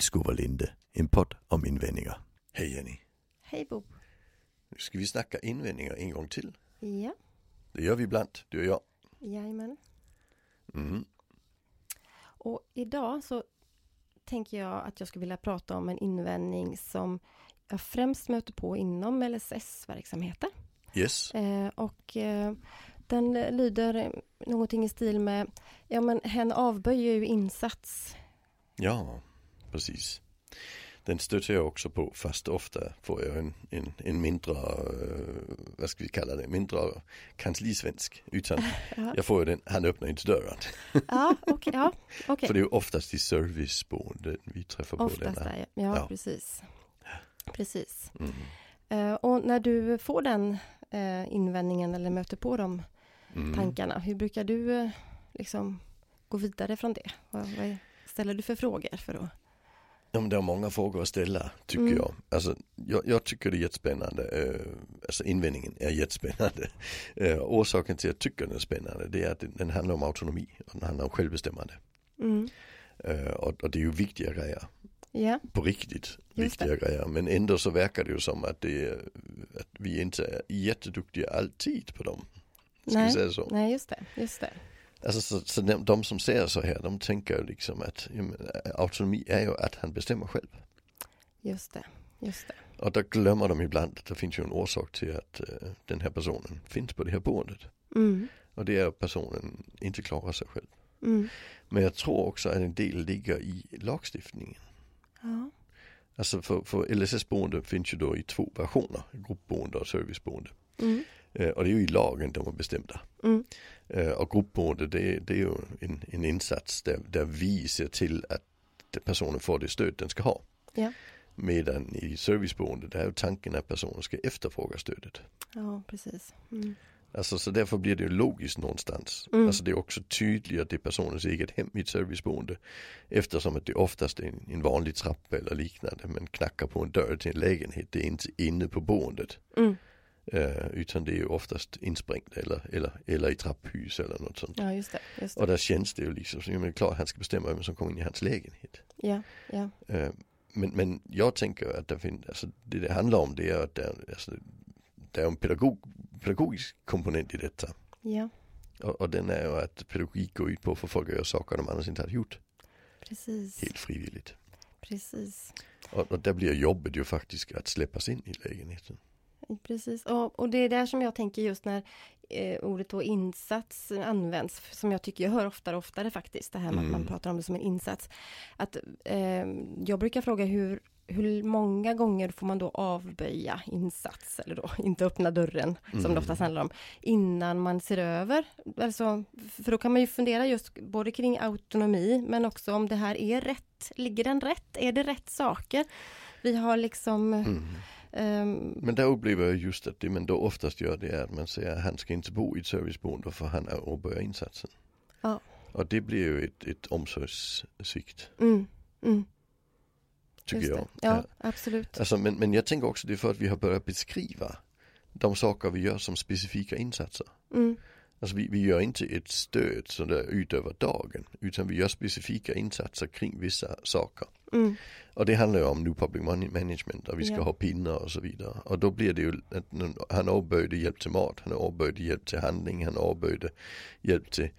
Illskov och Linde, en podd om invändningar. Hej Jenny. Hej Bob. Nu ska vi snacka invändningar en gång till. Ja, Det gör vi ibland, du och jag. jajamän. Mm. Och idag så tänker jag att jag skulle vilja prata om en invändning som jag främst möter på inom LSS-verksamheter. Yes. Eh, och eh, den lyder någonting i stil med, ja men hen avböjer ju insats. Ja, precis. Den stöter jag också på fast ofta får jag en, en, en mindre, eh, vad ska vi kalla det, mindre kanslisvensk. Utan Ja, jag får ju den, han öppnar inte dörren. ja okej. Ja, okej. För det är ju oftast i serviceboenden vi träffar på Oftast denna. är ja, Ja. precis. Precis. Mm. Eh, och när du får den eh, invändningen eller möter på de Mm. tankarna, hur brukar du eh, liksom gå vidare från det? Vad, vad ställer du för frågor för att... Ja, men det är många frågor att ställa tycker Mm. jag. Alltså, jag. Jag tycker det är jättespännande. Eh, alltså invändningen är jättespännande. Eh, orsaken till att jag tycker den är spännande det är att den, handlar om autonomi och den handlar om självbestämmande. Mm. Eh, och, och det är ju viktiga grejer. Ja, På riktigt Just det. viktiga grejer. Men ändå så verkar det ju som att, det, att vi inte är jätteduktiga alltid på dem. Ska vi nej, säga så? nej just det, just det. Alltså så, så de, de som säger så här, de tänker liksom att men, autonomi är ju att han bestämmer själv. Just det, just det. Och då glömmer de ibland att det finns ju en orsak till att eh, den här personen finns på det här boendet. Mm. Och det är att personen inte klarar sig själv. Mm. Men jag tror också att en del ligger i lagstiftningen. Ja, Alltså för, för LSS-boende finns ju då i två versioner, gruppboende och serviceboende. mm. Eh, och det är ju i lagen de är bestämda. Mm. Eh, och gruppboende det, det är ju en, en insats där, där vi ser till att personen får det stöd den ska ha. Ja. Medan i serviceboende där är ju tanken att personen ska efterfråga stödet. ja precis. Mm. Alltså så därför blir det ju logiskt någonstans. Mm. Alltså det är också tydligt att det är personens eget hem i ett serviceboende. Eftersom att det oftast är en, en vanlig trappa eller liknande. Men knackar på en dörr till en lägenhet. Det är inte inne på boendet. Mm. Eh, utan det är ju oftast insprängt eller, eller, eller i trapphus eller något sånt. Ja, just det, just Och det. där känns det ju liksom, så, men det är klart han ska bestämma vem som kommer in i hans lägenhet. Ja, ja. Eh, men, men jag tänker att det, finns, alltså, det det handlar om det är att det är, alltså, det är en pedagog, pedagogisk komponent i detta. Ja, Och, och den är ju att pedagogik går ut på att få folk att göra saker de annars inte hade gjort. precis. Helt frivilligt. Precis. Och, och där blir jobbet ju faktiskt att släppas in i lägenheten. Precis, och, och det är där som jag tänker just när eh, ordet då insats används, som jag tycker jag hör oftare och oftare faktiskt, det här med att man Mm. pratar om det som en insats. Att eh, jag brukar fråga hur, hur många gånger får man då avböja insats, eller då inte öppna dörren, som Mm. det oftast handlar om, innan man ser över. Alltså, för då kan man ju fundera just både kring autonomi, men också om det här är rätt. Ligger den rätt? Är det rätt saker? Vi har liksom Mm. Ehm, Men där upplever jag just att det man då oftast gör det är att man säger att han ska inte bo i ett serviceboende för han är avböjer insatsen. Ja. Och det blir ju ett, ett omsorgssvikt, Mm, mm, tycker jag. det. Ja, absolut. Alltså, men, men jag tänker också det är för att vi har börjat beskriva de saker vi gör som specifika insatser. Mm, Alltså vi, vi gör inte ett stöd som där utöver dagen utan vi gör specifika insatser kring vissa saker. mm, Och det handlar ju om New Public Management och vi ska Ja. ha pinnar och så vidare. Och då blir det ju att nu- han avböjde hjälp till mat, han avböjde hjälp till handling, han avböjde hjälp till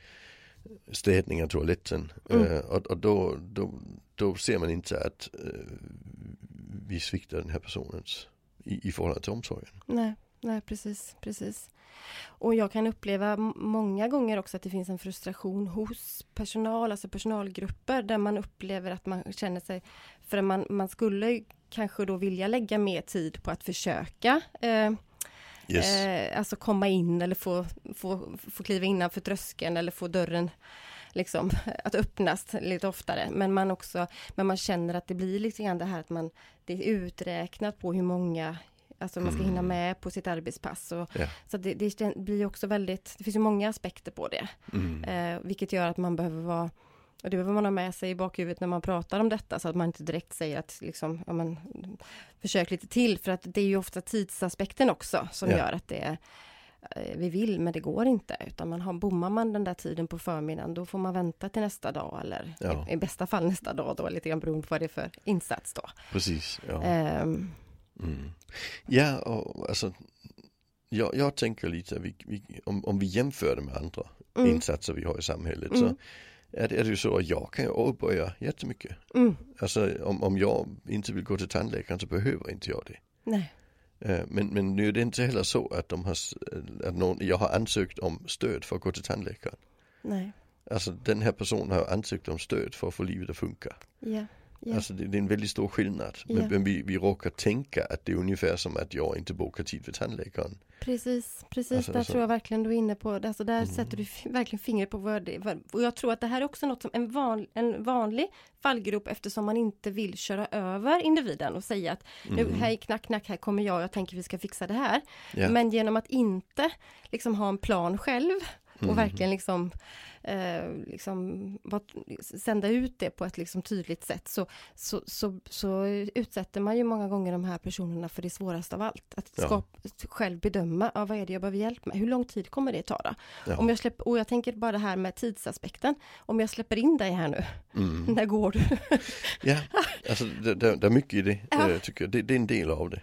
städning av toaletten. Mm. Eh, och och då, då, då ser man inte att eh, vi sviktar den här personens i, i förhållande till omsorgen. nej, nej, precis, precis. Och jag kan uppleva många gånger också att det finns en frustration hos personal, alltså personalgrupper, där man upplever att man känner sig, för man, man skulle kanske då vilja lägga mer tid på att försöka eh, Yes. Eh, alltså komma in eller få, få, få kliva innanför tröskeln eller få dörren liksom att öppnas lite oftare. Men man också, men man känner att det blir lite grann det här att man, det är uträknat på hur många Alltså man ska hinna Mm. med på sitt arbetspass. Och, Ja. Så det, det blir också väldigt, det finns ju många aspekter på det. Mm. Eh, vilket gör att man behöver vara och det behöver man ha med sig i bakhuvudet när man pratar om detta så att man inte direkt säger att liksom, ja, men, försök lite till för att det är ju ofta tidsaspekten också som Ja. gör att det är eh, vi vill men det går inte. Utan man har, bommar man den där tiden på förmiddagen då får man vänta till nästa dag eller Ja. i, i bästa fall nästa dag då, lite grann beroende på vad det är för insats då. Precis. Ja. Ehm, Mm. Ja, och alltså, jag, jag tänker lite vi, vi, om, om vi jämför det med andra mm, insatser vi har i samhället Mm. så är det, är det ju så att jag kan ju avböja jättemycket. mm, Alltså om, om jag inte vill gå till tandläkaren så behöver inte jag det. nej, Eh, Men, men nu är det inte heller så att, de har, att någon, jag har ansökt om stöd för att gå till tandläkaren. nej, Alltså den här personen har ansökt om stöd för att få livet att funka. ja, ja, Alltså det, det är en väldigt stor skillnad. Men, Ja. men vi, vi råkar tänka att det är ungefär som att jag inte bokar tid för tandläkaren. precis, precis, Alltså, där alltså- tror jag verkligen du är inne på, alltså där Mm. sätter du verkligen fingret på vad det vad, och jag tror att det här är också något som en, van, en vanlig fallgrop eftersom man inte vill köra över individen och säga att nu, Mhm. hej knack knack, här kommer jag, jag tänker vi ska fixa det här. Ja. Men genom att inte liksom ha en plan själv och Mhm. verkligen liksom, eh, liksom vad, sända ut det på ett liksom tydligt sätt så, så, så, så utsätter man ju många gånger de här personerna för det svåraste av allt. Att Ja. skapa, själv bedöma, ja, vad är det jag behöver hjälp med? Hur lång tid kommer det ta? Ja. Om jag släpper, och jag tänker bara det här med tidsaspekten. Om jag släpper in dig här nu, Mm. när går du? Ja, alltså det, det, det är mycket i det Ja. eh, tycker jag. Det, det är en del av det.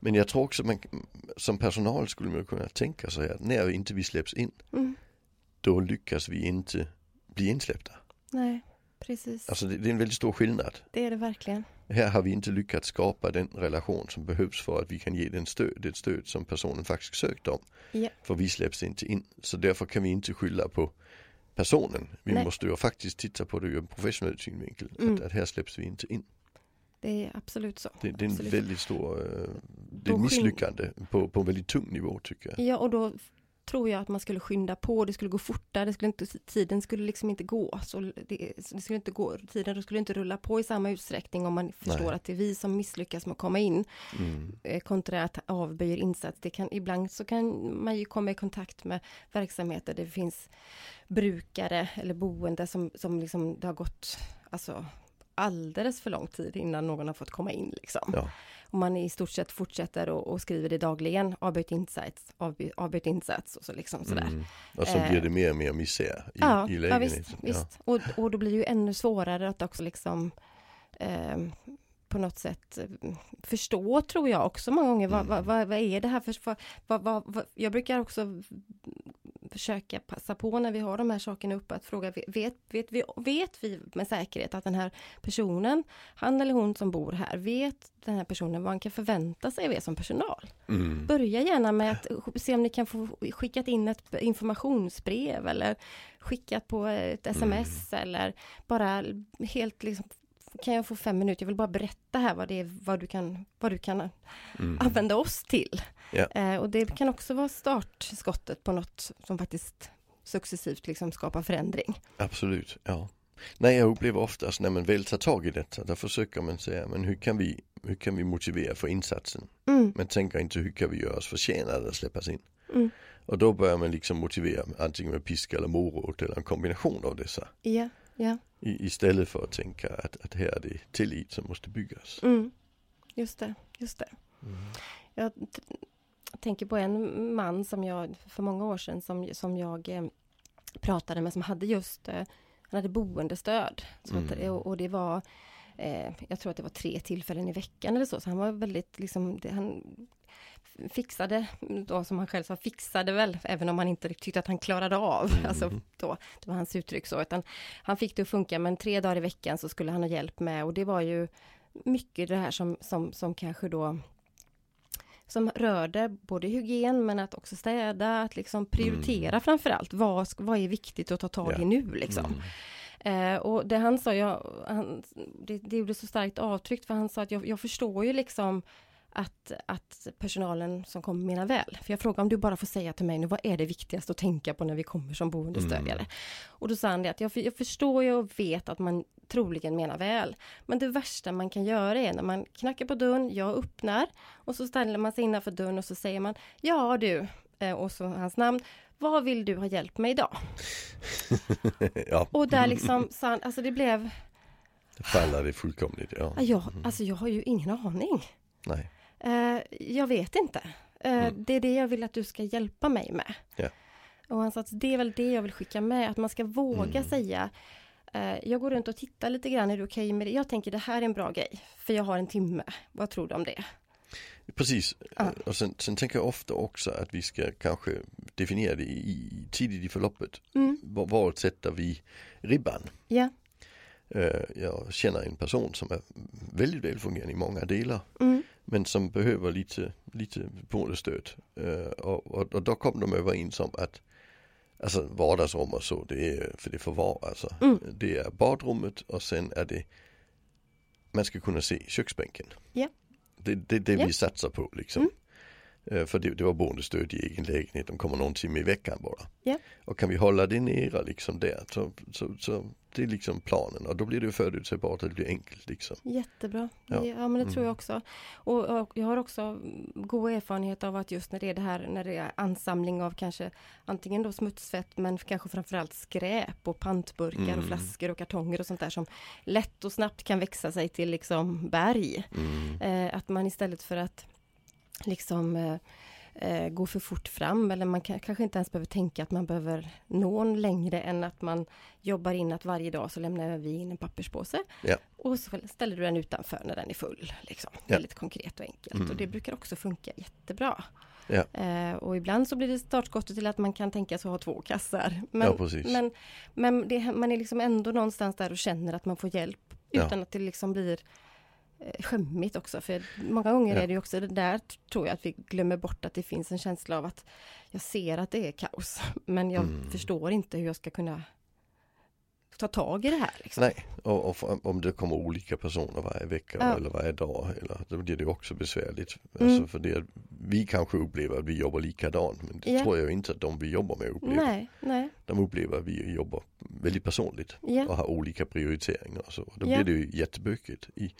Men jag tror också man som personal skulle man kunna tänka sig att när vi inte vi släpps in Mm. då lyckas vi inte bli insläppta. Nej, precis. Alltså det, det är en väldigt stor skillnad. det är det verkligen. Här har vi inte lyckats skapa den relation som behövs för att vi kan ge den stöd, det stöd som personen faktiskt sökt om. Ja. För vi släpps inte in. Så därför kan vi inte skylla på personen. Vi Nej. måste ju faktiskt titta på det ur en professionell synvinkel. Mm. Att, att här släpps vi inte in. Det är absolut så. Det, det är en Absolut. väldigt stor, eh, det är ett misslyckande på, på en väldigt tung nivå tycker jag. Ja, och då tror jag att man skulle skynda på, det skulle gå fortare, det skulle inte, tiden skulle liksom inte gå. Så det, det skulle inte gå, tiden skulle inte rulla på i samma utsträckning om man förstår Nej. att det är vi som misslyckas med att komma in. Mm. eh, kontra att avböjer insats. Det kan, ibland så kan man ju komma i kontakt med verksamheter där det finns brukare eller boende som, som liksom det har gått alltså, alldeles för lång tid innan någon har fått komma in. Liksom. Ja. Och man i stort sett fortsätter och, och skriver det dagligen, avböjt insats, avby, insats och så liksom sådär. Mm. Och så Eh. blir det mer och mer misär i, Ja, i ja lägenheten. visst, visst. Och, och då blir det ju ännu svårare att också liksom eh, på något sätt eh, förstå, tror jag också många gånger, vad, Mm. vad, vad, vad är det här för... vad, vad, jag brukar också försöka passa på när vi har de här sakerna uppe att fråga, vet, vet, vi, vet vi med säkerhet att den här personen, han eller hon som bor här, vet den här personen vad han kan förvänta sig av er som personal? Mm. Börja gärna med att se om ni kan få skickat in ett informationsbrev eller skickat på ett sms eller bara helt liksom kan jag få fem minuter? Jag vill bara berätta här vad det är, vad du kan, vad du kan Mm. använda oss till. Ja. Eh, och det kan också vara startskottet på något som faktiskt successivt liksom skapar förändring. Absolut, ja. Nej, jag upplever oftast när man väl tar tag i detta, då försöker man säga, men hur kan vi, hur kan vi motivera för insatsen? Mm, Man tänker inte hur kan vi göra oss förtjänade att släppas in? mm, Och då börjar man liksom motivera antingen med piska eller morot eller en kombination av dessa. ja, ja, I, istället för att tänka att, att här är det tillit som måste byggas. mm. Just det, just det. Mm. Jag tänker på en man som jag för många år sedan som, som jag eh, pratade med som hade just, eh, han hade boendestöd. Så att, Mm. och, och det var, eh, jag tror att det var tre tillfällen i veckan eller så, så han var väldigt liksom, det, han fixade, då som han själv sa, fixade väl, även om han inte tyckte att han klarade av, Mm. alltså då, det var hans uttryck så, utan han fick det att funka, men tre dagar i veckan så skulle han ha hjälp med och det var ju mycket det här som, som, som kanske då som rörde både hygien men att också städa, att liksom prioritera Mm. framför allt. Vad, vad är viktigt att ta tag i Ja. nu liksom? Mm. Eh, och det han sa, jag, han, det, det gjorde så starkt avtryck för han sa att jag, jag förstår ju liksom att, att personalen som kommer menar väl. För jag frågade om du bara får säga till mig nu, vad är det viktigaste att tänka på när vi kommer som boendestödjare? Mm. Och då sa han det att jag, jag förstår ju och vet att man troligen menar väl. Men det värsta man kan göra är när man knackar på dörren, jag öppnar och så ställer man sig innanför dörren och så säger man Ja du, eh, och så hans namn, vad vill du ha hjälp med idag? ja, Och där liksom sa han, alltså det blev, det faller det fullkomligt. Ja. ja, jag, alltså jag har ju ingen aning. Nej. Eh, jag vet inte. Eh, Mm. Det är det jag vill att du ska hjälpa mig med. Ja. Och han sa att det är väl det jag vill skicka med, att man ska våga Mm. säga eh, Jag går runt och tittar lite grann, är det okej med det? Jag tänker det här är en bra grej, för jag har en timme. Vad tror du om det? Precis, och sen, sen tänker jag ofta också att vi ska kanske definiera det i, i tidigt i förloppet. Mm. Var, var sätter vi ribban? Ja. Eh, Jag känner en person som är väldigt välfungerande i många delar Mm. men som behöver lite, lite boendestöd. Eh, Och, och, och då kom de överens om att Alltså vardagsrum och så, det är för det får vara alltså. Mm. Det är badrummet och sen är det Man ska kunna se köksbänken. Ja. Det är det, det Ja. vi satsar på liksom. Mm. Eh, För det, det var boendestöd i egen lägenhet, de kommer någon timme i veckan bara. Ja. Och kan vi hålla det nere liksom där så, så, så det är liksom planen och då blir det förutsägbart det blir enkelt liksom. Jättebra. Ja. Ja, men det tror Mm. jag också. Och, och jag har också god erfarenhet av att just när det är det här, när det är ansamling av kanske antingen då smutsfett men kanske framförallt skräp och pantburkar Mm. och flaskor och kartonger och sånt där som lätt och snabbt kan växa sig till liksom berg. Mm. Eh, att man istället för att liksom eh, eh, gå för fort fram eller man kan, kanske inte ens behöver tänka att man behöver nå en längre än att man jobbar in att varje dag så lämnar vi in en papperspåse Ja. och så ställer du den utanför när den är full. Liksom. Ja. Väldigt konkret och enkelt Mm. och det brukar också funka jättebra. Ja. Eh, och ibland så blir det startskottet till att man kan tänka sig att ha två kassar. Men, men, men det, man är liksom ändå någonstans där och känner att man får hjälp utan att det liksom blir skämmigt också. För många gånger Ja. är det ju också det där tror jag att vi glömmer bort att det finns en känsla av att jag ser att det är kaos, men jag Mm. förstår inte hur jag ska kunna ta tag i det här. Liksom. Nej, och, och om det kommer olika personer varje vecka Ja. eller varje dag eller, då blir det också besvärligt. Mm. Alltså för det, vi kanske upplever att vi jobbar likadant men det Ja. tror jag inte att de vi jobbar med upplever. Nej, nej, De upplever att vi jobbar väldigt personligt ja, och har olika prioriteringar och så. Då blir det ju jättebökigt i,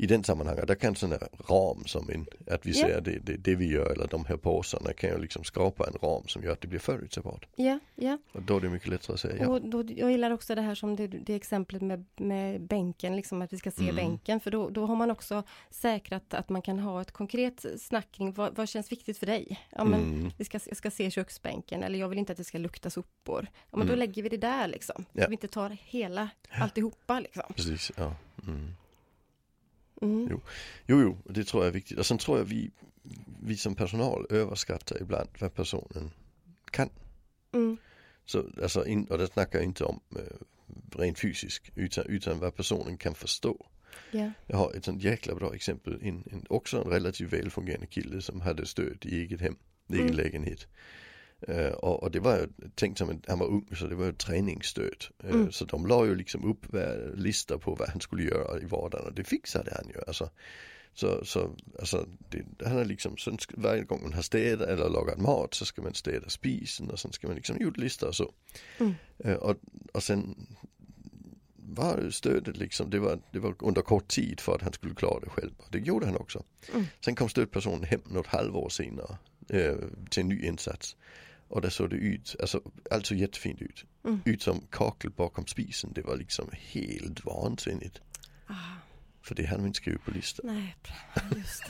i den sammanhanget. Där kan här ram som en, att vi Ja. säger det, det, det vi gör eller de här påsarna kan ju liksom skapa en ram som gör att det blir förutsägbart. ja, ja. Och då är det mycket lättare att säga ja. Och då, jag gillar också det här som det, det exemplet med, med bänken, liksom att vi ska se Mm. bänken, för då, då har man också säkrat att man kan ha ett konkret snack kring vad, vad känns viktigt för dig? Ja, men Mm. vi ska, jag ska se köksbänken eller jag vill inte att det ska lukta sopor. Ja, men då Mm. lägger vi det där liksom. Så vi inte tar hela, alltihopa liksom. Precis, ja. Mm. Mm. Jo. Jo, jo, det tror jag är viktigt. Och sen tror jag vi, vi som personal överskattar ibland vad personen kan. Mm. Så, alltså, in, och det snackar jag inte om eh, rent fysiskt utan, utan vad personen kan förstå. Ja. Jag har ett sånt jäkla bra exempel. En, en, också en relativt välfungerande kille som hade stöd i eget hem, egen Mm. lägenhet. Eh, och, och det var tänkt som en, han var ung så det var ett träningsstöd. Eh, Mm. Så de la ju liksom upp listor på vad han skulle göra i vardagen och det fixade han ju. Alltså, så, så alltså, det, han har liksom, sen varje gång man har städat eller lagat mat så ska man städa spisen och sen ska man liksom gjort listor och så. Mm. Eh, och, och sen var stödet liksom, det var, det var under kort tid för att han skulle klara det själv. Det gjorde han också. Mm. Sen kom stödpersonen hem något halvår senare till en ny insats. Och där såg det ut, alltså allt såg jättefint ut. Mm. Ut som kakel bakom spisen, det var liksom helt vansinnigt. Ah, För det hade man inte skrivit på listan. nej, just.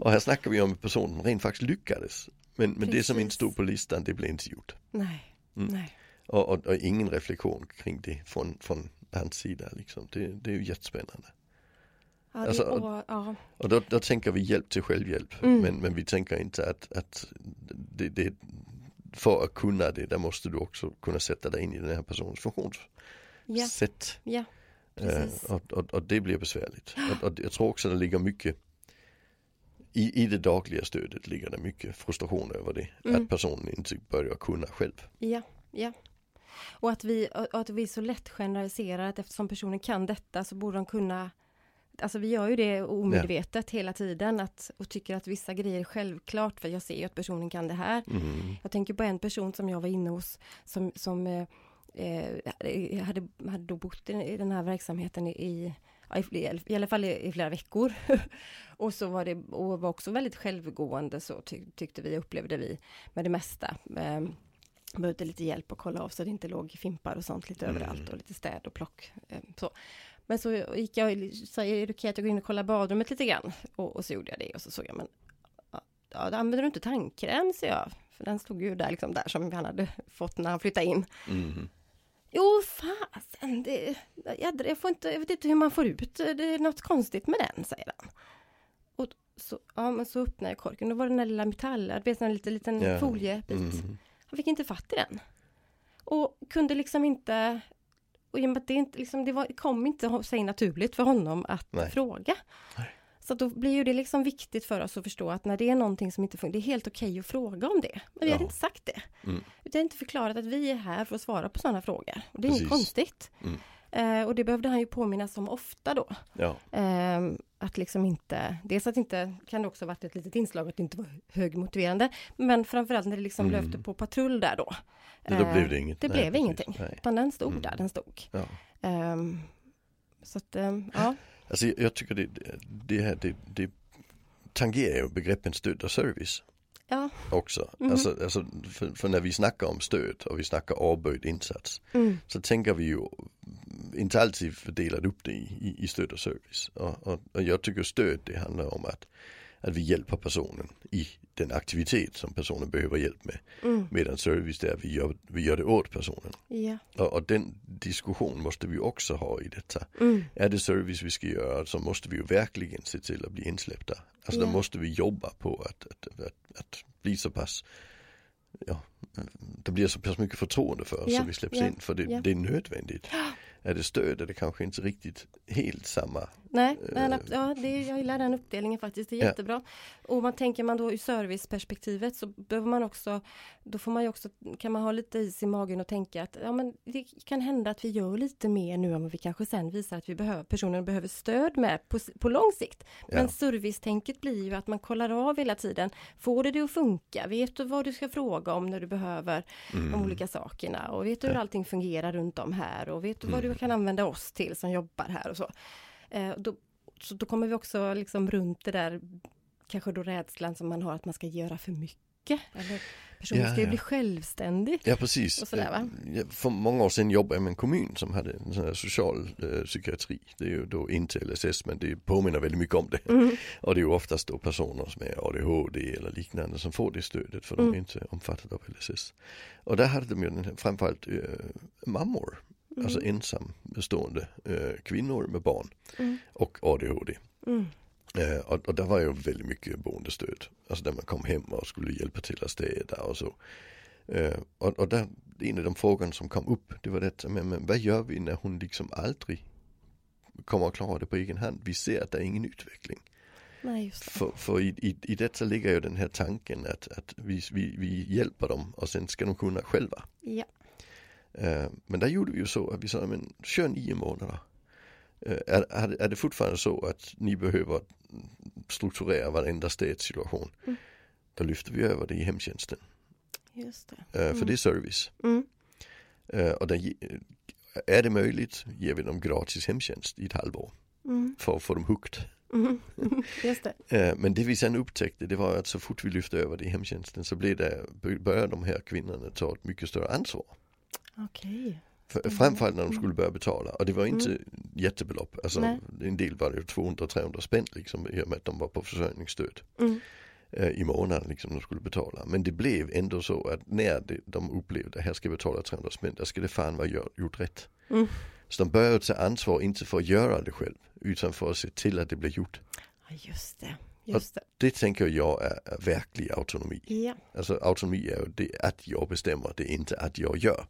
Och här snackar vi om en person som rent faktiskt lyckades. Men, men det som inte stod på listan, det blev inte gjort. Nej, Mm. nej. Och, och, och ingen reflektion kring det från, från hans sida. Liksom. Det, det är ju jättespännande. Ja, Alltså, ja. Och då, då tänker vi hjälp till självhjälp. Mm. Men, men vi tänker inte att, att det, det, för att kunna det, där måste du också kunna sätta dig in i den här personens funktionssätt. ja. Eh, och, och, och det blir besvärligt. Och, och jag tror också det ligger mycket i, I det dagliga stödet ligger det mycket frustration över det. Mm. Att personen inte börjar kunna själv. Ja, ja. Och att vi, och att vi så lätt generaliserar att eftersom personen kan detta så borde de kunna Alltså vi gör ju det omedvetet hela tiden att, och tycker att vissa grejer är självklart för jag ser ju att personen kan det här. Mm. Jag tänker på en person som jag var inne hos som, som eh, eh, hade, hade då bott i, den här verksamheten i, i, ja, i alla fall i, i flera veckor. och så var det och var också väldigt självgående så ty, tyckte vi, upplevde vi med det mesta. Eh, behövde lite hjälp att kolla av så det inte låg fimpar och sånt lite Mm. överallt och lite städ och plock. Eh, så. Men så gick jag, sa är det okej att jag går in och kollar badrummet lite grann? Och, och så gjorde jag det och så såg jag men ja, då använder du inte tandkräm, säger jag. För den stod ju där, liksom där som han hade fått när han flyttade in. Mhm. Jo, fasen, det, jädrar, jag, får inte, jag vet inte hur man får ut det, är något konstigt med den, säger han. Och så, ja, men så öppnar jag korken, då var det den där lilla metall, det blev en liten, liten Ja. foliebit. Mhm. Han fick inte fatt i den. Och kunde liksom inte, och i och med att det inte, liksom, det var, kom inte sig naturligt för honom att Nej. fråga. Nej. Så då blir ju det liksom viktigt för oss att förstå att när det är någonting som inte funkar, det är helt okej att fråga om det. Men vi Ja. hade inte sagt det. Mm. Vi har inte förklarat att vi är här för att svara på sådana frågor. Och det är Precis. inget konstigt. Mm. Eh, och det behövde han ju påminnas om ofta då. Ja, Ehm, att liksom inte, dels att inte, kan det också varit ett litet inslag att det inte var högmotiverande, men framförallt när det liksom Mm. löpte på patrull där då. Men då Eh, blev det inget. Det Nej, blev precis. ingenting, Nej. utan den stod Mm. där den stod. Ja. Ehm, så att, ehm, ja. Alltså jag, tycker det, det här det, det tangerar ju begreppen stöd och service Ja. också. Mhm. Alltså, alltså för, för när vi snackar om stöd och vi snackar avböjd insats Mm. så tänker vi ju inte alltid fördelat upp det i, i, stöd och service. Och, och, och jag tycker stöd det handlar om att, att vi hjälper personen i den aktivitet som personen behöver hjälp med. Mm. Medan service det är att vi gör, vi gör det åt personen. Ja. Och, och den diskussion måste vi också ha i detta. Mm. Är det service vi ska göra så måste vi ju verkligen se till att bli insläppta. Alltså Ja. då måste vi jobba på att, att, att, att bli så pass, ja, det blir så pass mycket förtroende för oss Ja, så vi släpps ja, in. För det, ja. det är nödvändigt. Är det stöd är det kanske inte riktigt helt samma. Nej, men, Eh. ja, det, jag gillar den uppdelningen faktiskt, det är jättebra. Och man tänker man då ur serviceperspektivet så behöver man också, då får man ju också, kan man ha lite is i magen och tänka att ja men det kan hända att vi gör lite mer nu vad vi kanske sen visar att vi behöver, personen behöver stöd med på, på lång sikt. Men Ja. servicetänket blir ju att man kollar av hela tiden. Får det det att funka? Vet du vad du ska fråga om när du behöver de olika sakerna? Och vet du hur allting fungerar runt om här? Och vet du vad du kan använda oss till som jobbar här och så? Eh, då, så då kommer vi också liksom runt det där, kanske då rädslan som man har att man ska göra för mycket. Eller personen Ja, ska ju ja. bli självständig. Ja precis. Och sådär, va? För många år sedan jobbade jag med en kommun som hade en sån här social eh, psykiatri. Det är ju då inte LSS men det påminner väldigt mycket om det. Mm. Och det är ju oftast då personer som är ADHD eller liknande som får det stödet för de Mm. är inte omfattade av LSS. Och där hade de ju den här, framförallt eh, mammor, alltså ensamstående eh, kvinnor med barn Mm. och ADHD. Mm. Eh, och, och där var ju väldigt mycket boendestöd. Alltså där man kom hem och skulle hjälpa till att städa och så. Eh, och, och där, en av de frågorna som kom upp, det var detta med, men vad gör vi när hon liksom aldrig kommer att klara det på egen hand? Vi ser att det är ingen utveckling. Nej. För, för i, i, i detta ligger ju den här tanken att, att vi, vi, vi hjälper dem och sen ska de kunna själva. Ja. Eh, men där gjorde vi ju så att vi sa, men kör nio månader. Eh, är, är, är det fortfarande så att ni behöver strukturera varenda städsituation. Mm. Då lyfter vi över det i hemtjänsten. Just det. Eh, För Mm. det är service. Mm. Och där, är det möjligt ger vi dem gratis hemtjänst i ett halvår. Mm. För att få dem hooked. Mm. Just det. Men det vi sen upptäckte det var att så fort vi lyfte över det i hemtjänsten så blev det, började de här kvinnorna ta ett mycket större ansvar. Okej. För, Mm. framförallt när de skulle börja betala. Och det var inte Mm. jättebelopp. Alltså Nej. en del var det ju 200-300 spänn liksom i och med att de var på försörjningsstöd. Mm. eh, i månaden liksom de skulle betala. Men det blev ändå så att när det, de upplevde att här ska jag betala 300 spänn, där ska det fan vara gör, gjort rätt. Mm. Så de började ta ansvar, inte för att göra det själv, utan för att se till att det blir gjort. Ja, just det. Just det. Det tänker jag är verklig autonomi. Ja, Alltså autonomi är ju det att jag bestämmer, det är inte att jag gör.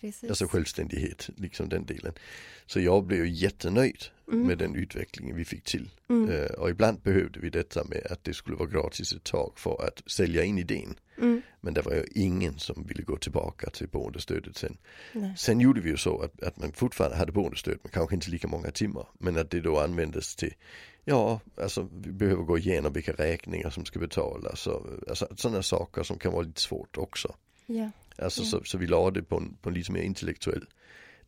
Precis. Alltså självständighet, liksom den delen. Så jag blev jättenöjd Mm. med den utvecklingen vi fick till. Mm. Eh, och ibland behövde vi detta med att det skulle vara gratis ett tag för att sälja in idén. Mm. Men det var ju ingen som ville gå tillbaka till boendestödet sen. Nej. Sen gjorde vi ju så att, att man fortfarande hade boendestöd men kanske inte lika många timmar. Men att det då användes till, ja alltså vi behöver gå igenom vilka räkningar som ska betalas och alltså, sådana saker som kan vara lite svårt också. Ja. Alltså Ja. så, så vi la det på en, på en lite mer intellektuell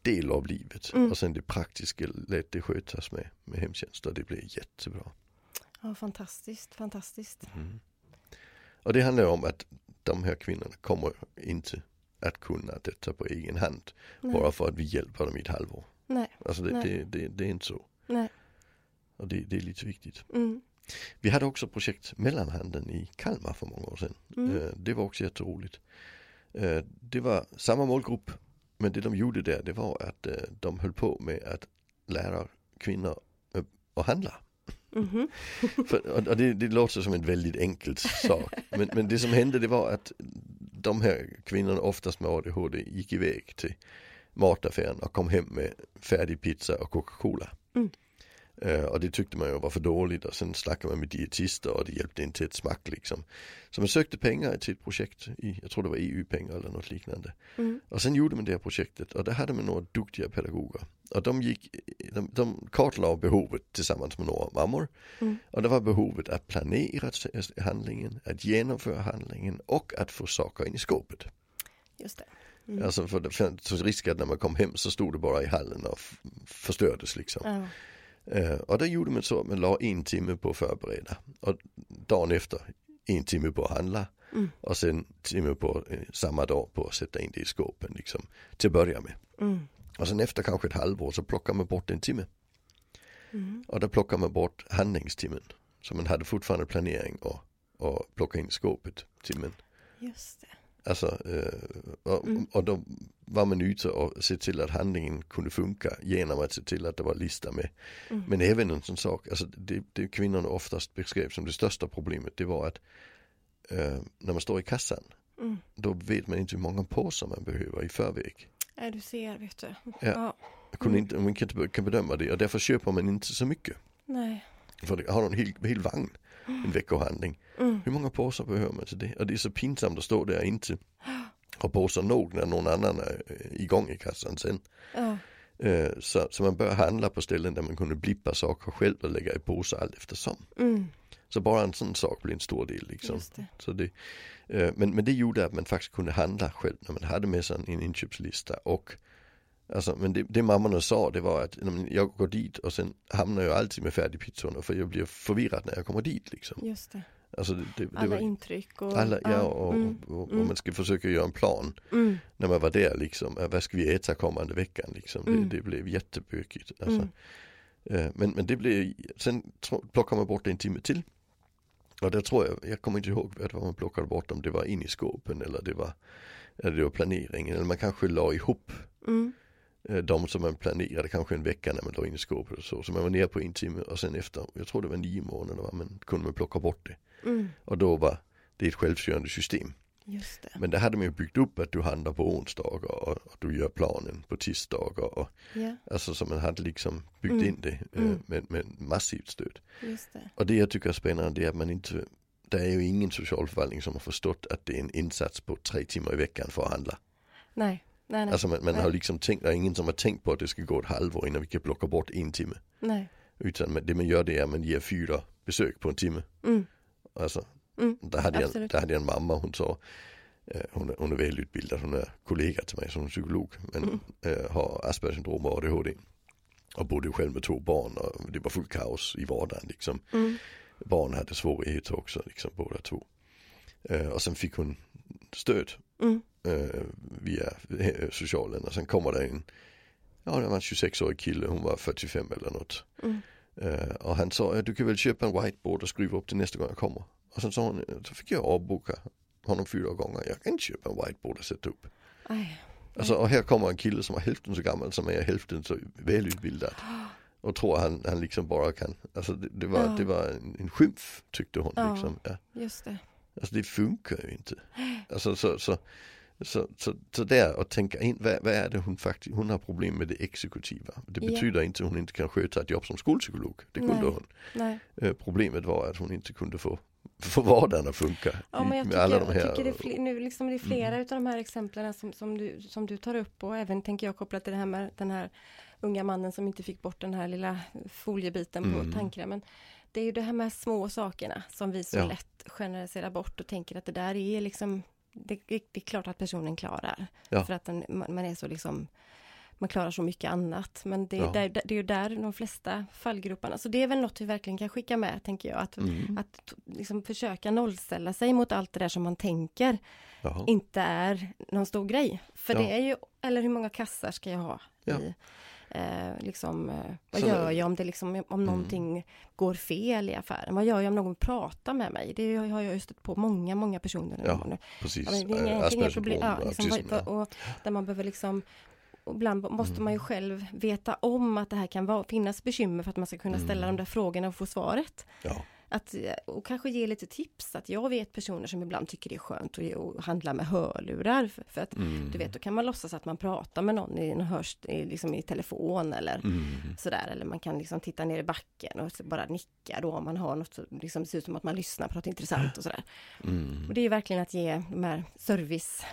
del av livet. Mm. Och sen det praktiska lät det skötas med, med hemtjänst och det blev jättebra. ja, fantastiskt, fantastiskt. Mm. Och det handlar om att de här kvinnorna kommer inte att kunna detta på egen hand. Nej. Bara för att vi hjälper dem i ett halvår. Nej. Alltså det, Nej. det, det, det är inte så. Nej. Och det, det är lite viktigt. Mm. Vi hade också projekt Mellanhanden i Kalmar för många år sedan. Mm. Eh, Det var också jätteroligt. Eh, Det var samma målgrupp men det de gjorde där det var att eh, de höll på med att lära kvinnor eh, att handla. Mhm. För, och och det, det låter som en väldigt enkel sak. Men, men det som hände det var att de här kvinnorna oftast med ADHD gick iväg till mataffären och kom hem med färdig pizza och Coca-Cola. Mm. Och det tyckte man ju var för dåligt och sen snackade man med dietister och det hjälpte inte ett smack liksom. Så man sökte pengar till ett projekt, i, jag tror det var EU-pengar eller något liknande. Mm. Och sen gjorde man det här projektet och där hade man några duktiga pedagoger. Och de, gick, de, de kartlade behovet tillsammans med några mammor. Mm. Och det var behovet att planera handlingen, att genomföra handlingen och att få saker in i skåpet. Just det. Mm. Alltså för det fanns risk att när man kom hem så stod det bara i hallen och förstördes liksom. Ja. Eh, och då gjorde man så att man la en timme på att förbereda. Och dagen efter en timme på att handla. Mm. Och sen timme på eh, samma dag på att sätta in det i skåpen liksom. Till att börja med. Mm. Och sen efter kanske ett halvår så plockar man bort en timme. Mm. Och då plockar man bort handlingstimmen. Så man hade fortfarande planering och, och plocka in skåpet timmen. Just det. Alltså, eh, och, Mm. och då var man ute och se till att handlingen kunde funka genom att se till att det var lista med. Mm. Men även en sån sak, alltså det, det kvinnorna oftast beskrev som det största problemet det var att eh, när man står i kassan Mm. då vet man inte hur många påsar man behöver i förväg. Ja, du ser, vet du. Ja. Kunde Mm. inte, man kan inte kan bedöma det och därför köper man inte så mycket. Nej. För det har en hel, hel vagn, en veckohandling. Mm. Hur många påsar behöver man till det? Och det är så pinsamt att stå där och inte ha påsar nog när någon annan är eh, igång i kassan sen. Ja. Eh, Så, så man bör handla på ställen där man kunde blippa saker själv och lägga i påsar allt eftersom. Mm. Så bara en sån sak blir en stor del liksom. Det. Så det, eh, men, men det gjorde att man faktiskt kunde handla själv när man hade med sig en inköpslista och Alltså, men det, det mammorna sa det var att jag går dit och sen hamnar jag alltid med färdigpizzorna för jag blir förvirrad när jag kommer dit liksom. Just det. Alltså det, det, det Alla var, intryck och... alla, ja, och, Mm. och, och Mm. man ska försöka göra en plan Mm. när man var där liksom. Vad ska vi äta kommande veckan liksom. Mm. Det, det blev jättebökigt. Alltså. Mm. Eh, Men, men det blev, sen plockar man bort en timme till. Och det tror jag, jag kommer inte ihåg vad man plockade bort, om det var in i skåpen eller det var, eller det var planeringen. Eller man kanske la ihop Mm. Eh, de som man planerade kanske en vecka när man la in i skåpet och så. Så man var ner på en timme och sen efter, jag tror det var nio månader, va, men kunde man plocka bort det. Mm. Och då var det ett självstyrande system. Just det. Men det hade man ju byggt upp att du handlar på onsdagar och, och du gör planen på tisdagar. Och, Ja, alltså så man hade liksom byggt Mm. in det eh, Mm. med, med massivt stöd. just det. Och det jag tycker är spännande det är att man inte, det är ju ingen socialförvaltning som har förstått att det är en insats på tre timmar i veckan för att handla. Nej, nej, nej. Alltså man, man har liksom tänkt, det är ingen som har tänkt på att det ska gå ett halvår innan vi kan plocka bort en timme. nej. Utan det man gör det är att man ger fyra besök på en timme. Mm. Alltså, Mm. där hade, jag, Absolut. där hade jag en mamma, hon sa, eh, hon, är, hon är välutbildad, hon är kollega till mig som psykolog, men Mm. eh, har Aspergers syndrom och ADHD. Och bodde själv med två barn och det var fullt kaos i vardagen liksom. Mm. Barn hade svårigheter också, liksom båda två. Eh, och sen fick hon stöd Mm. Eh, via eh, socialen och sen kommer det en, ja det var en 26-årig kille, hon var 45 eller något. Mm. Eh, och han sa, du kan väl köpa en whiteboard och skriva upp till nästa gång jag kommer. Och sen sa hon, så fick jag avboka honom fyra gånger, jag kan inte köpa en whiteboard och sätta upp. Aj. Alltså, och här kommer en kille som är hälften så gammal som är hälften så välutbildad. Och tror han, han liksom bara kan, alltså det, det var, Ja. det var en, en skymf tyckte hon. Ja. Liksom. Ja. Just det. Alltså det funkar ju inte. Alltså så, så, så, så, så där att tänka in, vad, vad är det hon faktiskt, hon har problem med det exekutiva. Det Ja. betyder inte att hon inte kan sköta ett jobb som skolpsykolog. Det kunde Nej. hon. Nej. Eh, problemet var att hon inte kunde få, få vardagen att funka. Ja, men jag tycker, alla de jag här. Mm. tycker det, är fler, nu liksom det är flera utav de här exemplen som, som, du, som du tar upp och även tänker jag kopplat till det här med den här unga mannen som inte fick bort den här lilla foliebiten Mm. på tandkrämen. Det är ju det här med små sakerna som vi så Ja. lätt generaliserar bort och tänker att det där är liksom det, det är klart att personen klarar. Ja. För att den, man, man är så liksom man klarar så mycket annat. Men det, är Ja. där, det är ju där de flesta fallgroparna, så det är väl något vi verkligen kan skicka med, tänker jag. Att, Mm. att liksom försöka nollställa sig mot allt det där som man tänker Jaha. inte är någon stor grej. För Ja. det är ju, eller hur många kassar ska jag ha Ja. i, Eh, liksom, eh, vad Så- gör jag om det liksom, om någonting går fel i affären? Vad gör jag om någon pratar med mig? Det har jag ju stött på många, många personer. nu. Ja, Precis. Ja, det är inga, Eh, inga problem. Ja, och liksom, ja. och, där man behöver liksom och Ibland måste Mm. man ju själv veta om att det här kan vara, finnas bekymmer för att man ska kunna ställa Mm. de där frågorna och få svaret. Ja. Att, och kanske ge lite tips. Att jag vet personer som ibland tycker det är skönt att, att handla med hörlurar. För, för att Mm. du vet, då kan man låtsas att man pratar med någon i, en hörs, i, liksom i telefon eller Mm. sådär. Eller man kan liksom titta ner i backen och bara nicka då om man har något som liksom ser ut som att man lyssnar på något intressant och sådär. Mm. Och det är verkligen att ge de här service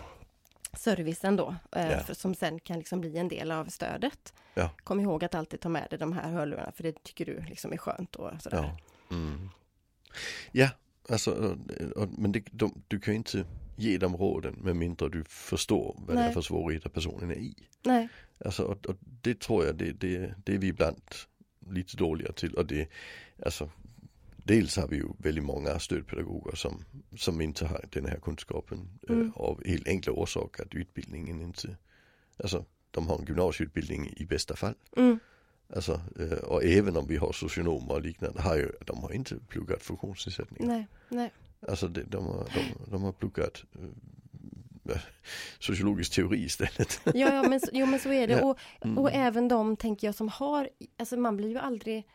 servicen då, Ja. för, som sen kan liksom bli en del av stödet. Ja. Kom ihåg att alltid ta med dig de här hörlurarna, för det tycker du liksom är skönt och sådär. Ja. Mm. ja, alltså, men det, de, du kan ju inte ge dem råden med mindre du förstår vad det är Nej. för svårigheter personen är i. Nej, Alltså, och, och det tror jag det, det, det är vi ibland lite dåliga till. Och det, alltså, dels har vi ju väldigt många stödpedagoger som, som inte har den här kunskapen Mm. eh, av helt enkla orsaker att utbildningen inte, alltså de har en gymnasieutbildning i bästa fall. mm, Alltså, eh, och även om vi har socionomer och liknande, har ju, de har inte pluggat funktionsnedsättningar. nej, nej. Alltså det, de, har, de, de har pluggat eh, sociologisk teori istället. Ja, ja men, så- jo, men så är det. Ja. Och, Mm. och även de, tänker jag, som har, alltså man blir ju aldrig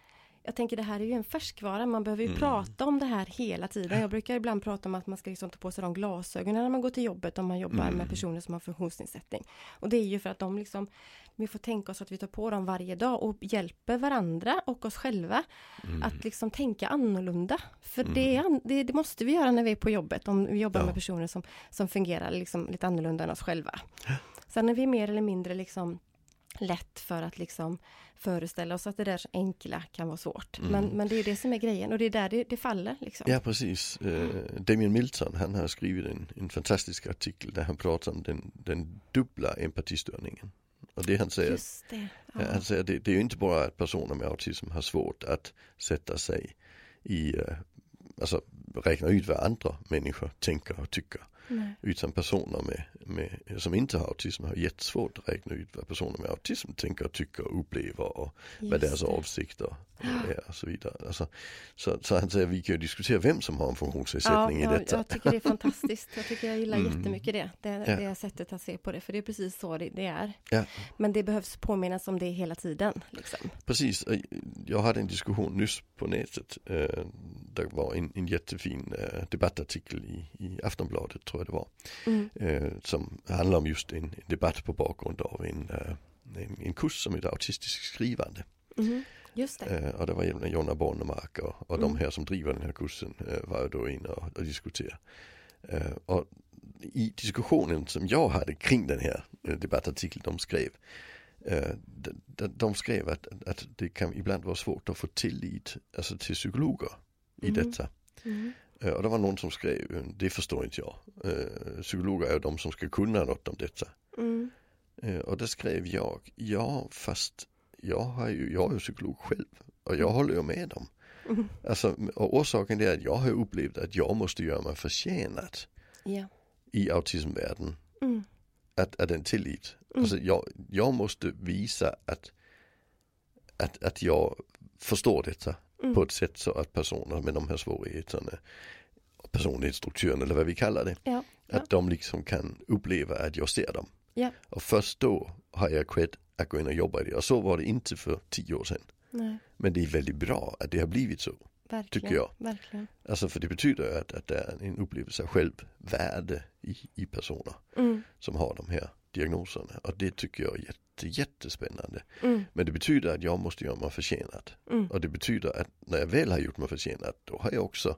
jag tänker det här är ju en färskvara, man behöver ju Mm. prata om det här hela tiden. Jag brukar ibland prata om att man ska liksom ta på sig de glasögonen när man går till jobbet om man jobbar Mm. med personer som har funktionsnedsättning. Och det är ju för att de liksom, vi får tänka oss att vi tar på dem varje dag och hjälper varandra och oss själva Mm. att liksom tänka annorlunda. För det, an- det, det måste vi göra när vi är på jobbet, om vi jobbar Ja. med personer som, som fungerar liksom lite annorlunda än oss själva. Sen är vi mer eller mindre liksom lätt för att liksom föreställa oss att det där enkla kan vara svårt. Mm. Men, men det är det som är grejen och det är där det, det faller. Liksom. Ja precis. Eh, Damien Milton han har skrivit en, en fantastisk artikel där han pratar om den, den dubbla empatistörningen. Och det han säger, det. Ja. Ja, han säger det, det är ju inte bara att personer med autism har svårt att sätta sig i, eh, alltså räkna ut vad andra människor tänker och tycker. Nej. Utan personer med, med, som inte har autism har jättesvårt att räkna ut vad personer med autism tänker, tycker och upplever och vad Just deras det. avsikter är och så vidare. Alltså, så, så han säger vi kan ju diskutera vem som har en funktionsnedsättning ja, i ja, detta. Jag tycker det är fantastiskt. Jag tycker jag gillar Mm. jättemycket det. Det, Ja. det sättet att se på det. För det är precis så det, det är. Ja. Men det behövs påminnas om det hela tiden. Liksom. Precis, och jag hade en diskussion nyss på nätet. Eh, det var en, en jättefin eh, debattartikel i, i Aftonbladet tror jag det var. Mm. Eh, som handlar om just en, en debatt på bakgrund av en, eh, en, en kurs som heter autistisk skrivande. Mhm. Just det. Eh, och det var även Jonna Bornemark och, och de Mm. här som driver den här kursen eh, var då inne och, och diskuterade. Eh, och i diskussionen som jag hade kring den här debattartikeln de skrev. De, de, de skrev att, att det kan ibland vara svårt att få tillit alltså till psykologer i Mhm. detta. Mm. Eh, och det var någon som skrev, eh, det förstår inte jag. Eh, psykologer är de som ska kunna något om detta. Mm. Och då skrev jag, ja fast jag, har ju, jag är ju psykolog själv och jag håller ju med dem. Mm. Alltså, och orsaken är att jag har upplevt att jag måste göra mig förtjänad Ja. i autismvärlden. Mm. Att, att en tillit. Mm. Alltså jag, jag måste visa att, att, att jag förstår detta Mm. på ett sätt så att personer med de här svårigheterna, personlighetsstrukturen eller vad vi kallar det, Ja. Ja. att de liksom kan uppleva att jag ser dem. Ja. Och först då har jag cred att gå in och jobba i det. Och så var det inte för tio år sedan. Nej, Men det är väldigt bra att det har blivit så. verkligen. Tycker jag. Verkligen. Alltså för det betyder att, att det är en upplevelse av självvärde i, i personer Mm. som har de här diagnoserna. Och det tycker jag är jätte, jättespännande. Mm. Men det betyder att jag måste göra mig förtjänad. Mm. Och det betyder att när jag väl har gjort mig förtjänad då har jag också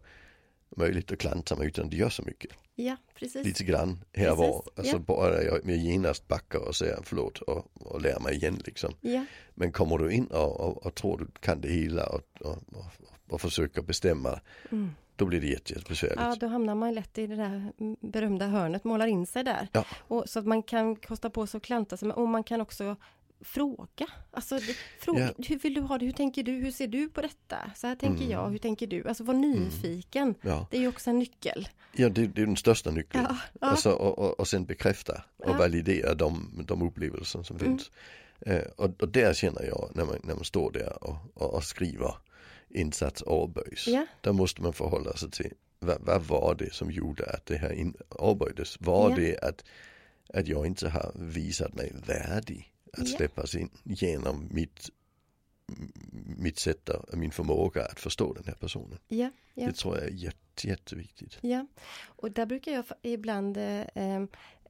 möjlighet att klanta mig utan det gör så mycket. Ja, precis. Lite grann här och var. Precis, Alltså ja. bara jag med genast backar och säger förlåt och, och lär mig igen liksom. Ja, Men kommer du in och, och, och tror du kan det hela och, och, och, och försöker bestämma mm. Då blir det jätte, jättebesvärligt. ja, då hamnar man lätt i det där berömda hörnet, målar in sig där. Ja. Och, så att man kan kosta på sig att klanta sig, men- och man kan också fråga. Alltså, fråga Ja. hur vill du ha det? Hur tänker du? Hur ser du på detta? Så här tänker Mm. jag, hur tänker du? Alltså var nyfiken. Ja, Det är ju också en nyckel. ja det, det är den största nyckeln. Ja, ja. Alltså, och, och, och sen bekräfta och validera de, de upplevelser som Mm. finns. Eh, och, och där känner jag när man, när man står där och, och, och skriver insats avböjs. Ja. Där måste man förhålla sig till vad, vad var det som gjorde att det här in, avböjdes? Var Ja. det att, att jag inte har visat mig värdig att Ja. släppas in genom mitt, mitt sätt, att- min förmåga att förstå den här personen? Ja, ja. Det tror jag är jätte, jätteviktigt. Ja, och där brukar jag ibland eh,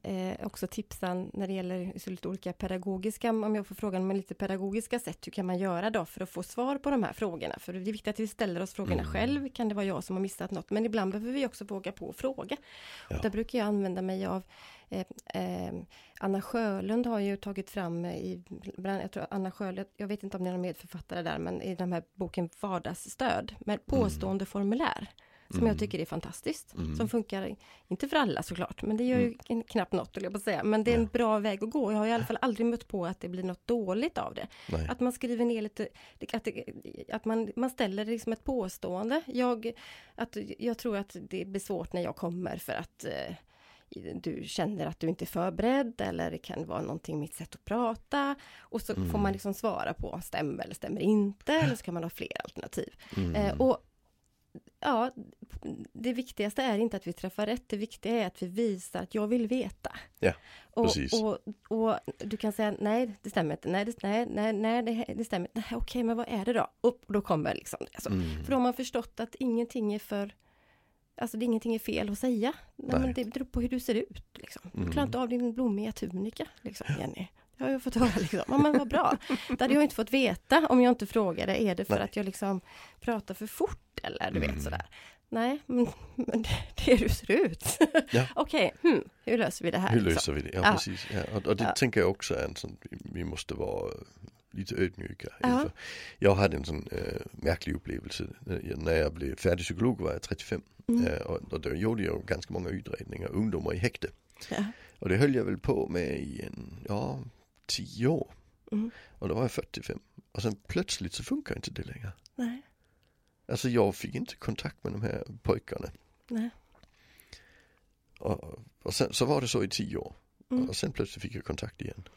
eh, också tipsa när det gäller så lite olika pedagogiska, om jag får frågan med lite pedagogiska sätt, hur kan man göra då för att få svar på de här frågorna? För det är viktigt att vi ställer oss frågorna Mm. själv, kan det vara jag som har missat något? Men ibland behöver vi också våga på att fråga. Ja. Och där brukar jag använda mig av eh, eh, Anna Sjölund har ju tagit fram i, jag tror Anna Sjölund, jag vet inte om ni är medförfattare där, men i den här boken Vardagsstöd med påstående formulär. Som jag Mm. tycker är fantastiskt. Mm. Som funkar, inte för alla såklart, men det gör ju Mm. knappt något, jag på säga. Men det är en bra väg att gå. Jag har i alla fall aldrig mött på att det blir något dåligt av det. Nej. Att man skriver ner lite, att, det, att man, man ställer liksom ett påstående. Jag, att, jag tror att det blir svårt när jag kommer för att eh, du känner att du inte är förberedd eller det kan vara någonting i mitt sätt att prata. Och så Mm. får man liksom svara på stämmer eller stämmer inte eller så kan man ha fler alternativ. Mm. Eh, och ja, det viktigaste är inte att vi träffar rätt, det viktiga är att vi visar att jag vill veta. Ja, och, precis. Och, och du kan säga nej, det stämmer inte, nej, det, nej, nej, nej det, det stämmer inte, nej, okej, men vad är det då? Upp, då kommer liksom, alltså, Mm. för då har man förstått att ingenting är för Alltså det är ingenting är fel att säga. Nej, Nej. men det beror på hur du ser ut. Liksom. Du Mm. klarar inte av din blommiga tunika, liksom, Jenny. Det har jag fått höra liksom. Ja, men vad bra. Det hade jag inte fått veta om jag inte frågade. Är det för Nej. att jag liksom pratar för fort eller du Mm. vet sådär. Nej, men, men det, det är hur du ser ut. Ja. Okej, hmm, hur löser vi det här? Hur liksom? löser vi det? Ja, Ja. precis. Ja. Och, och det tänker jag också är en sån, vi måste vara lite ödmjuka inför. Jag hade en sån äh, märklig upplevelse Eh, när jag blev färdig psykolog var jag 35 Mm. Eh, och, och då gjorde jag ganska många utredningar, ungdomar i häkte. Ja. Och det höll jag väl på med i en, ja, tio år. Mm. Och då var jag 45. Och sen plötsligt så funkar inte det längre. Nej, Alltså jag fick inte kontakt med de här pojkarna. nej. Och, och sen så var det så i tio år. Mm. Och sen plötsligt fick jag kontakt igen.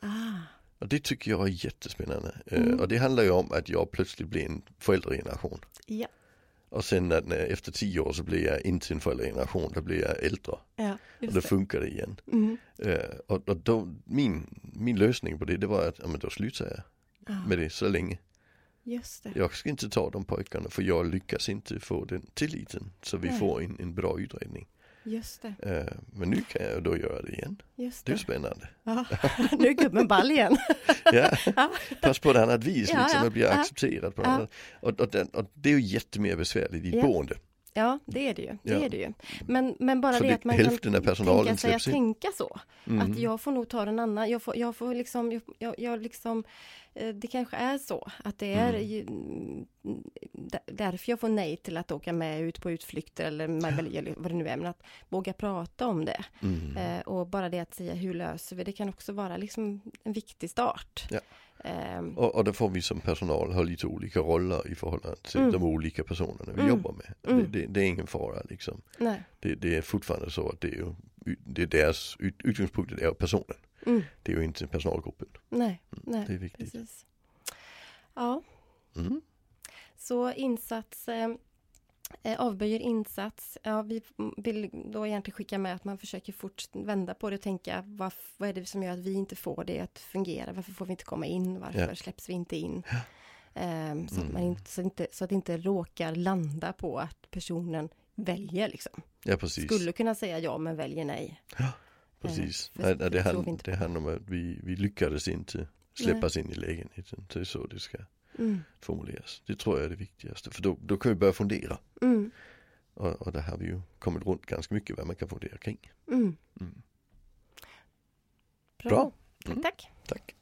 Ah, Och det tycker jag är jättespännande. Eh, Mm. Och det handlar ju om att jag plötsligt blir en föräldrageneration. ja, Och sen när, när, efter tio år så blir jag inte en föräldrageneration, då blir jag äldre. ja, Och då funkar det igen. Mm. Eh, och och då, min, min lösning på det, det var att ja, men då slutar jag Ah, med det så länge. just det. Jag ska inte ta de pojkarna för jag lyckas inte få den tilliten så vi Nej. får en, en bra utredning. Just det. Eh, men nu kan jag då göra det igen. Just Det är det. ju spännande. Ja, nu är gubben ball igen. Ja, fast på ett annat vis liksom, ja, att bli ja. accepterad på Ja. Och, och, och det är ju jättemer besvärligt i ett Ja. boende. Ja, det är det ju. Det Ja. är det ju. Men, men bara Så det att man av kan personalen tänka sig att tänka så. Mm. Att jag får nog ta den annan. Jag får, jag får liksom, jag, jag, liksom, det kanske är så att det är Mm. ju, mm, därför jag får nej till att åka med ut på utflykter eller eller vad det nu är, men att våga prata om det. Mm. Eh, och bara det att säga hur löser vi det kan också vara liksom en viktig start. Ja. Ehm, Och, och då får vi som personal ha lite olika roller i förhållande till Mm. de olika personerna vi Mm. jobbar med. Mm. Det, det, det är ingen fara liksom. Det, det är fortfarande så att det är, ju, det är deras ut, utgångspunkt är personen. Mm, Det är ju inte personalgruppen. Nej, Det nej, är viktigt. precis. Ja, Mm. Så insats, eh, eh, avböjer insats. Ja, vi vill då egentligen skicka med att man försöker fort vända på det och tänka vad, vad är det som gör att vi inte får det att fungera? Varför får vi inte komma in? Varför Ja. släpps vi inte in? Ehm, så, att Mm. man inte, så, inte, så att det inte råkar landa på att personen väljer liksom. Ja precis. Skulle kunna säga ja men väljer nej. Precis. Nej, det nej, det, hand, det handlar om att vi, vi lyckades inte släppas in i lägenheten. Det är så det ska Mm. formuleras. Det tror jag är det viktigaste. För då, då kan vi börja fundera. Mm. Och, och där har vi ju kommit runt ganska mycket vad man kan fundera kring. Mm. Mm. Bra. Bra. Tack, Mm. tack.